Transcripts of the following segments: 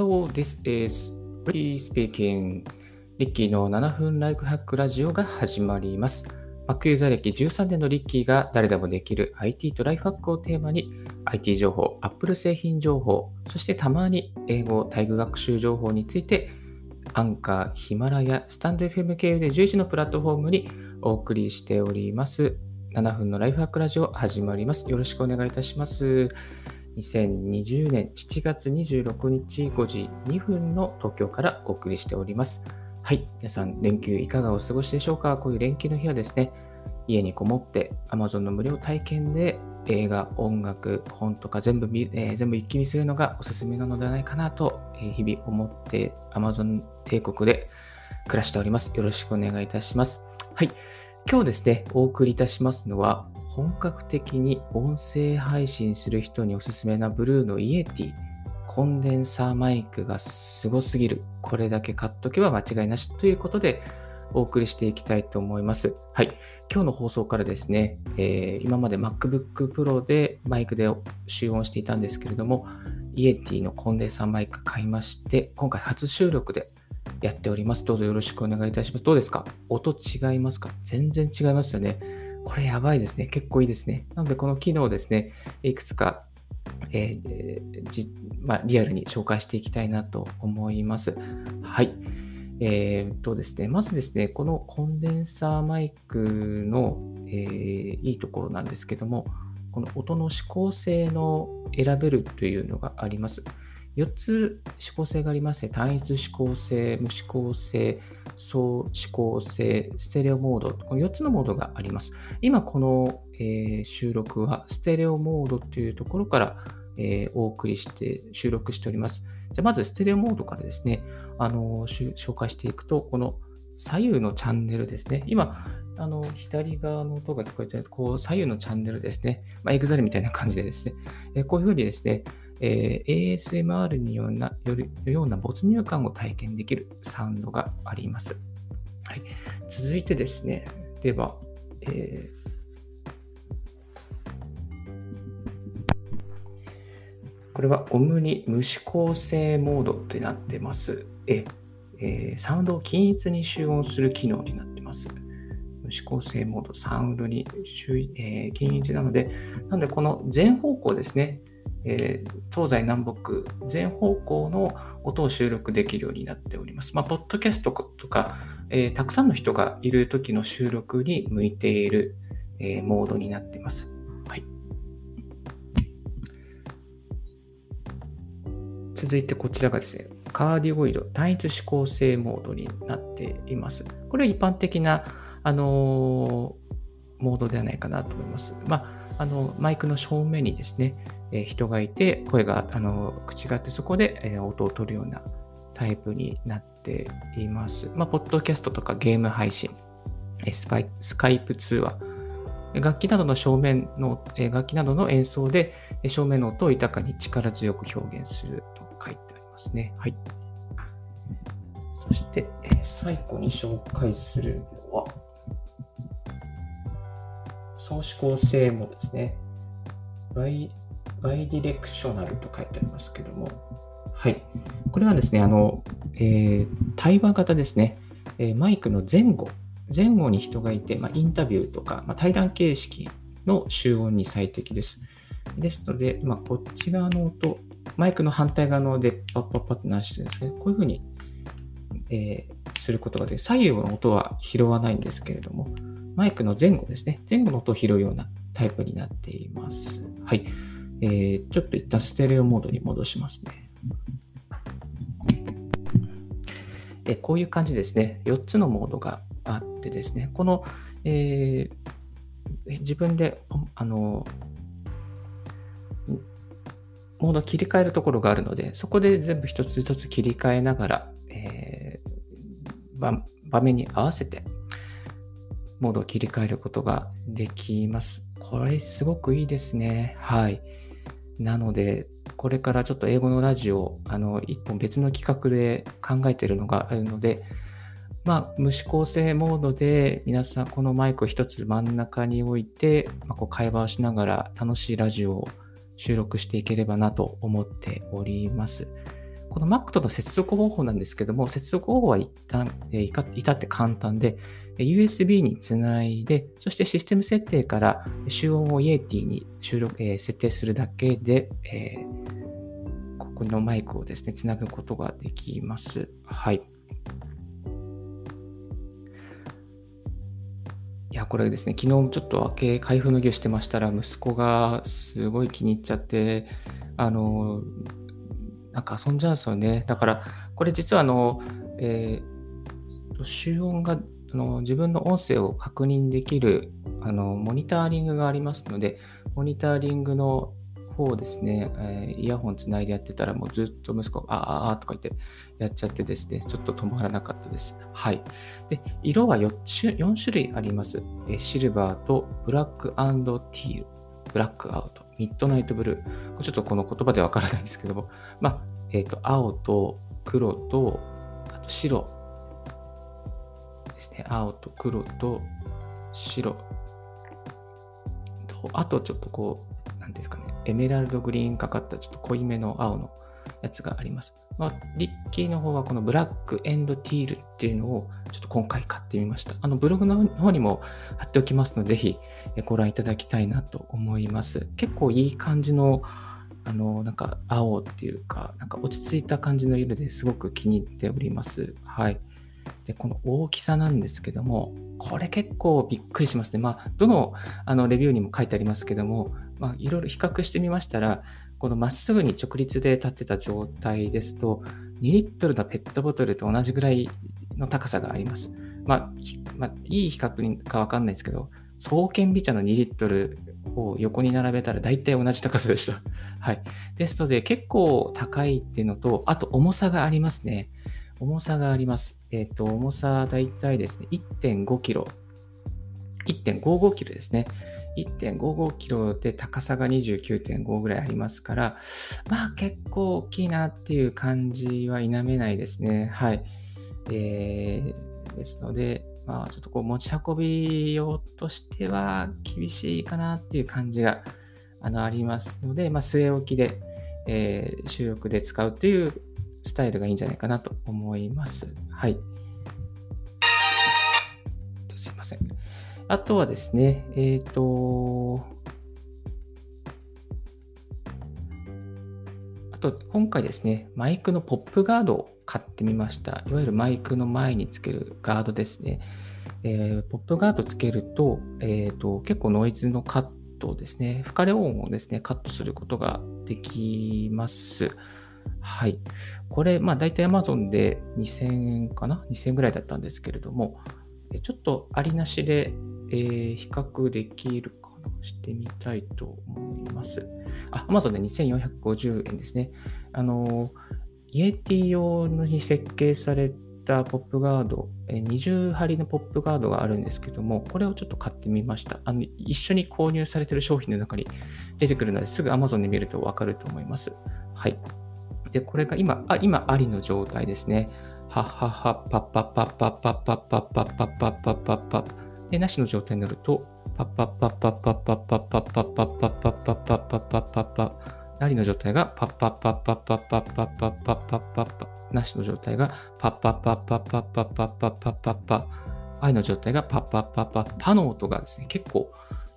Hello, this is Ricky speaking. リッキーの7分ライフハックラジオが始まります。Mac ユーザー歴13年のリッキーが誰でもできる IT とライフハックをテーマに IT 情報、Apple 製品情報、そしてたまに英語、体育学習情報についてアンカー、ヒマラヤ、スタンド FM 経由で11のプラットフォームにお送りしております。7分のライフハックラジオ始まります。よろしくお願いいたします。2020年7月26日5時2分の東京からお送りしております。はい。皆さん、連休いかがお過ごしでしょうか？こういう連休の日はですね、家にこもって Amazon の無料体験で映画、音楽、本とか全部、えー、全部一気見するのがおすすめなのではないかなと、えー、日々思って Amazon 帝国で暮らしております。よろしくお願いいたします。はい。今日ですね、お送りいたしますのは、本格的に音声配信する人におすすめなブルーのイエティ、コンデンサーマイクがすごすぎる。これだけ買っとけば間違いなしということで、お送りしていきたいと思います。はい。今日の放送からですね、えー、今まで MacBook Pro でマイクで集音していたんですけれども、イエティのコンデンサーマイク買いまして、今回初収録でやっております。どうぞよろしくお願いいたします。どうですか？音違いますか？全然違いますよね。これやばいですね。結構いいですね。なので、この機能をですね、いくつか、えーじまあ、リアルに紹介していきたいなと思います。はい。えー、っとですね、まずですね、このコンデンサーマイクの、えー、いいところなんですけども、この音の指向性の選べるというのがあります。4つ指向性がありまして、単一指向性、無指向性、総指向性、ステレオモード、この4つのモードがあります。今この、えー、収録はステレオモードというところから、えー、お送りして収録しております。じゃまずステレオモードからですね、あの紹介していくと、この左右のチャンネルですね。今、あの左側の音が聞こえて、こう左右のチャンネルですね。まあ、エグザルみたいな感じでですね、え、こういうふうにですね、えー、ASMR にようなよるような没入感を体験できるサウンドがあります。はい、続いてですね、では、えーこれはオムニ無指向性モードってなってます。え、えー、サウンドを均一に集音する機能になってます。無指向性モード、サウンドに、えー、均一なので、なのでこの全方向ですね、えー、東西南北全方向の音を収録できるようになっております。まあ、ポッドキャストとか、えー、たくさんの人がいる時の収録に向いている、えー、モードになっています。はい。続いてこちらがですね、カーディオイド単一指向性モードになっています。これは一般的な、あのモードではないかなと思います。まあ、あのマイクの正面にですね、え人がいて、声が、あの、口があって、そこで、え音を取るようなタイプになっています。まあ、ポッドキャストとかゲーム配信、スカイスカイプ通話、楽器などの正面の、楽器などの演奏で正面の音を豊かに力強く表現すると書いてありますね。はい。そして、最後に紹介するのは、総指向性もですね。バイディレクショナルと書いてありますけども、はい。これはですね、あの、えー、対話型ですね。えー、マイクの前後、前後に人がいて、まあ、インタビューとか、まあ、対談形式の集音に最適です。ですので、まあ、こっち側の音、マイクの反対側のでパッパッパッと鳴らしてるんですけど、こういうふうに、えー、することができる。左右の音は拾わないんですけれども、マイクの前後ですね。前後の音を拾うようなタイプになっています。はい。えー、ちょっと一旦ステレオモードに戻しますね。えこういう感じですね。4つのモードがあってですね、この、えー、自分であのモードを切り替えるところがあるので、そこで全部一つ一つ切り替えながら、えー、場面に合わせてモードを切り替えることができます。これすごくいいですね。はい。なので、これからちょっと英語のラジオ、あの、一本別の企画で考えてるのがあるので、まあ、無指向性モードで皆さんこのマイクを一つ真ん中に置いて、まあ、こう会話をしながら楽しいラジオを収録していければなと思っております。この Mac との接続方法なんですけども、接続方法は一旦、えー、至って簡単で、USB につないで、そしてシステム設定から集音を Yeti に収録、えー、設定するだけで、えー、ここのマイクをですね、つなぐことができます。はい。いや、これですね、昨日ちょっと開け、開封の儀をしてましたら、息子がすごい気に入っちゃって、あの、なんか遊んじゃうんですよね。だから、これ実はあの、えー、集音があの自分の音声を確認できるあのモニタリングがありますので、モニタリングの方ですね、え、イヤホンつないでやってたら、もうずっと息子、あああとか言ってやっちゃってですね、ちょっと止まらなかったです。はい。で、色は 4, 種4種類あります。えシルバーとブラックティール、ブラックアウト、ミッドナイトブルー。ちょっとこの言葉でわからないんですけども、まあ、えっ、ー、と、青と黒と、あと白ですね。青と黒と白と、あとちょっとこう、なんですかね、エメラルドグリーンかかったちょっと濃いめの青のやつがあります。まあ、リッキーの方はこのブラックエンドティールっていうのをちょっと今回買ってみました。あのブログの方にも貼っておきますので、ぜひご覧いただきたいなと思います。結構いい感じのあの、なんか青っていうか、なんか落ち着いた感じの色ですごく気に入っております。はい。で、この大きさなんですけども、これ結構びっくりしますね。まあ、どのあのレビューにも書いてありますけども、まあ、いろいろ比較してみましたら、このまっすぐに直立で立ってた状態ですと、2リットルのペットボトルと同じぐらいの高さがあります。まあ、まあ、いい比較かわかんないですけど、双剣美茶の2リットルを横に並べたら大体同じ高さでした。はい。ですので結構高いっていうのと、あと重さがありますね。重さがあります。えっ、ー、と、重さ大体ですね、1.5キロ。1.55キロですね。1.55キロで高さが29.5ぐらいありますから、まあ結構大きいなっていう感じは否めないですね。はい。えー、ですので、まあちょっとこう持ち運び用としては厳しいかなっていう感じがあのありますので、まあ据え置きで、えー、収録で使うというタイルがいいんじゃないかなと思います。はい。すいません。あとはですね、えっ、ー、と、あと、今回ですね、マイクのポップガードを買ってみました。いわゆるマイクの前につけるガードですね。えー、ポップガードつけると、えっ、ー、と、結構ノイズのカットですね、吹かれ音をですね、カットすることができます。はい。これ、まあ大体 Amazon で2000円かな ?2000 円ぐらいだったんですけれども、ちょっとありなしで、えー、比較できるかな？してみたいと思います。あ、Amazon で2450円ですね。あの、イエティ用に設計されたポップガード、20針のポップガードがあるんですけども、これをちょっと買ってみました。あの一緒に購入されている商品の中に出てくるので、すぐ Amazon で見るとわかると思います。はい。で、これが今、あ、今ありの状態ですね。はっはっは、パッパッパッパッパッパッパッパッパッパッパッパッパッで、なしの状態になると、パッパッパッパッパッパッパッパッパッパッパッパッパッパッパッパッパッパッありの状態がパッパッパッパッパッパッパッパッパッパッパッパなしの状態がパッパッパッパッパッパッパッパッパッパッパ愛の状態がパッパッパッパッパの音がですね、結構、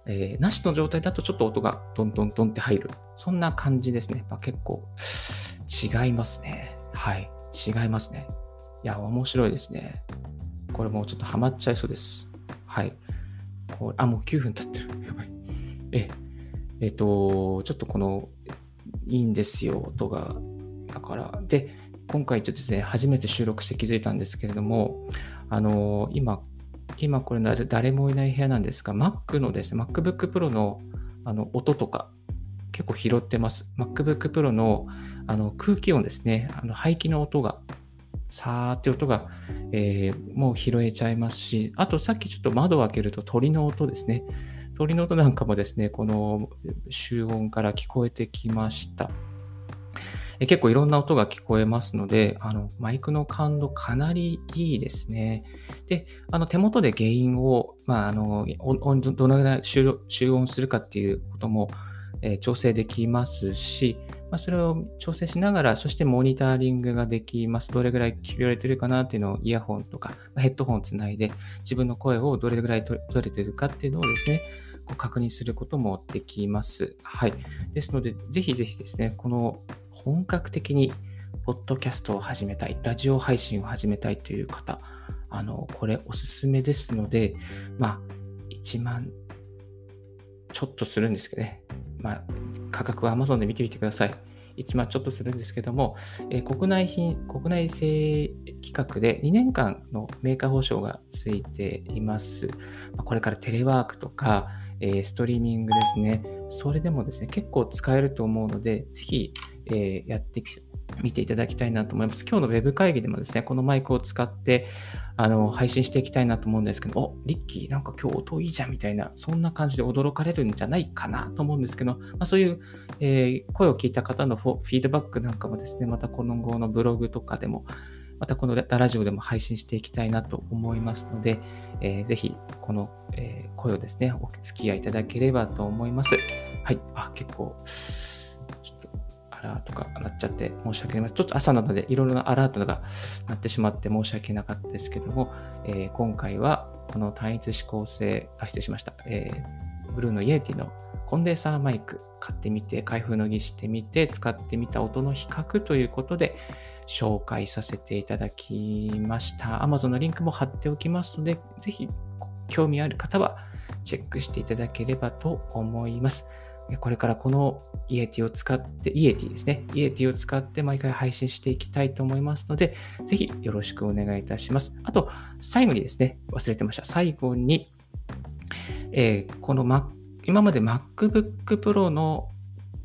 えー、なしの状態だとちょっと音がドンドンドンって入る。そんな感じですね。まあ、結構違いますね。はい。違いますね。いや、面白いですね。これもうちょっとハマっちゃいそうです。はい。これあ、もう9分経ってる。やばい。え、えっ、ー、と、ちょっとこの、いいんですよ、音が。だから、で、今回ちょっとですね、初めて収録して気づいたんですけれども、あの今、今これ誰もいない部屋なんですが、Mac のですね、MacBook Pro のあの音とか結構拾ってます。MacBook Pro のあの空気音ですね、あの排気の音が、さーって音が、えー、もう拾えちゃいますし、あとさっきちょっと窓を開けると鳥の音ですね。鳥の音なんかもですね、この集音から聞こえてきました。え結構いろんな音が聞こえますので、あのマイクの感度かなりいいですね。で、あの手元で原因を、まあ、あのどのぐらい集音するかっていうことも、え、調整できますし、まあ、それを調整しながら、そしてモニタリングができます。どれぐらい聞こえてるかなっていうのをイヤホンとかヘッドホンをつないで、自分の声をどれぐらい取れてるかっていうのをですね、こう確認することもできます。はい。ですので、ぜひぜひですね、この本格的にポッドキャストを始めたい、ラジオ配信を始めたいという方、あの、これおすすめですので、まあ、1万ちょっとするんですけどね。まあ、価格は Amazon で見てみてください。1万ちょっとするんですけども、えー、国内品、国内製規格で2年間のメーカー保証がついています。ま、これからテレワークとか、えー、ストリーミングですね。それでもですね、結構使えると思うので、ぜひ、えー、やって見ていただきたいなと思います。今日のウェブ会議でもですね、このマイクを使ってあの配信していきたいなと思うんですけど、お、リッキーなんか今日音いいじゃんみたいな、そんな感じで驚かれるんじゃないかなと思うんですけど、まあ、そういう、えー、声を聞いた方のフィードバックなんかもですね、またこの後のブログとかでも、またこのラジオでも配信していきたいなと思いますので、えー、ぜひこの、えー、声をですね、お付き合いいただければと思います。はい。あ、結構、アラートが鳴っちゃって申し訳ない。ちょっと朝なのでいろいろなアラートが鳴ってしまって申し訳なかったですけども、えー、今回はこの単一指向性、あ、失礼しました。えー、ブルーの Yeti のコンデンサーマイク買ってみて、開封の儀してみて、使ってみた音の比較ということで紹介させていただきました。Amazon のリンクも貼っておきますので、ぜひ興味ある方はチェックしていただければと思います。これからこの Yeti を使って、 Yeti ですね。 Yeti を使って毎回配信していきたいと思いますので、ぜひよろしくお願いいたします。あと、最後にですね、忘れてました。最後に、えー、この、ま、今まで MacBook Pro の、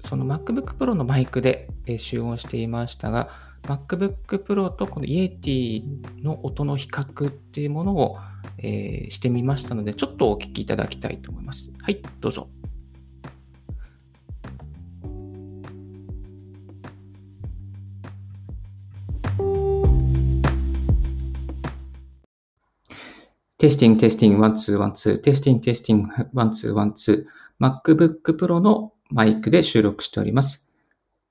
その MacBook Pro のマイクで、え、集音していましたが、MacBook Pro とこのイエティの音の比較っていうものを、えー、してみましたので、ちょっとお聞きいただきたいと思います。はい、どうぞ。Testing, testing, one, two, one, two, testing, testing, one, two, one, two, MacBook Pro のマイクで収録しております。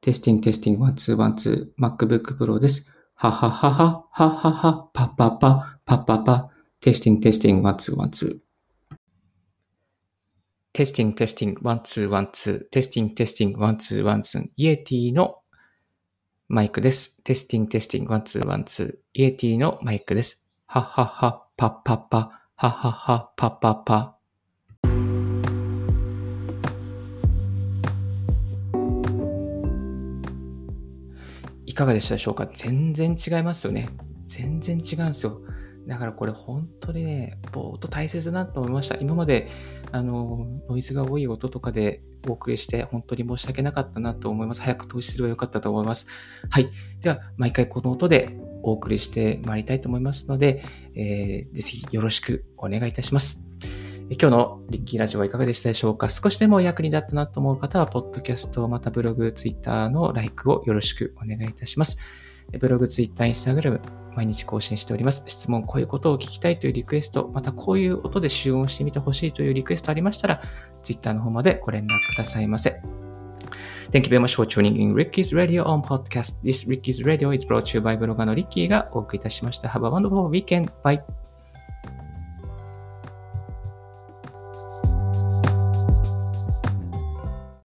Testing, testing, one, two, one, two, MacBook Pro です。はははは、ははは、パッパッパ、パッパッパ、 testing, testing, one, two, one, two. Testing, testing, one, two, one, two, testing, testing, one, two, one, two, Yeti のマイクです。 Testing, testing, one, two, one, two, Yeti のマイクです。ははは、パッパッパ、ははは、パッパッパ。いかがでしたでしょうか？全然違いますよね。全然違うんですよ。だからこれ本当にね、ぼーっと大切だなと思いました。今まで、あの、ノイズが多い音とかでお送りして本当に申し訳なかったなと思います。早く投資すればよかったと思います。はい。では、毎回この音でお送りしてまいりたいと思いますので、えー、ぜひよろしくお願いいたします。今日のリッキーラジオはいかがでしたでしょうか？少しでも役に立ったなと思う方は、ポッドキャスト、またブログ、ツイッターの like をよろしくお願いいたします。ブログ、ツイッター、インスタグラム、毎日更新しております。質問、こういうことを聞きたいというリクエスト、またこういう音で集音してみてほしいというリクエストありましたら、ツイッターの方までご連絡くださいませ。Thank you very much for tuning in Ricky's Radio on podcast. This Ricky's Radio is brought to you by ブロガーのリッキーがお送りいたしました。Have a wonderful weekend. Bye.